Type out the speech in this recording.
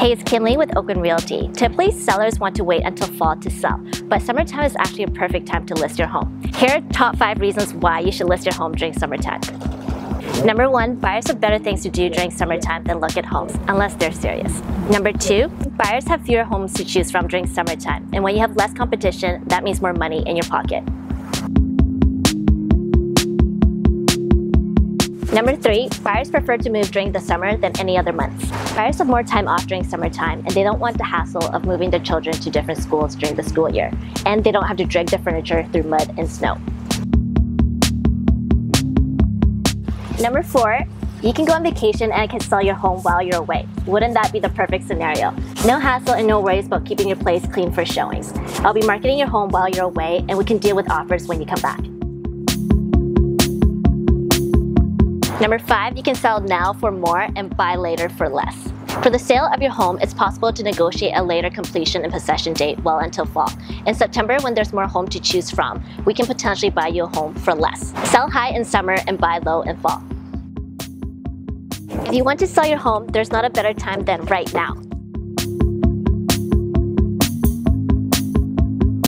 Hey, it's Kinley with Oakland Realty. Typically, sellers want to wait until fall to sell, but summertime is actually a perfect time to list your home. Here are top 5 reasons why you should list your home during summertime. Number one, buyers have better things to do during summertime than look at homes, unless they're serious. Number two, buyers have fewer homes to choose from during summertime, and when you have less competition, that means more money in your pocket. Number three, buyers prefer to move during the summer than any other months. Buyers have more time off during summertime and they don't want the hassle of moving their children to different schools during the school year. And they don't have to drag their furniture through mud and snow. Number four, you can go on vacation and can sell your home while you're away. Wouldn't that be the perfect scenario? No hassle and no worries about keeping your place clean for showings. I'll be marketing your home while you're away and we can deal with offers when you come back. Number five, you can sell now for more and buy later for less. For the sale of your home, it's possible to negotiate a later completion and possession date well until fall. In September, when there's more home to choose from, we can potentially buy you a home for less. Sell high in summer and buy low in fall. If you want to sell your home, there's not a better time than right now.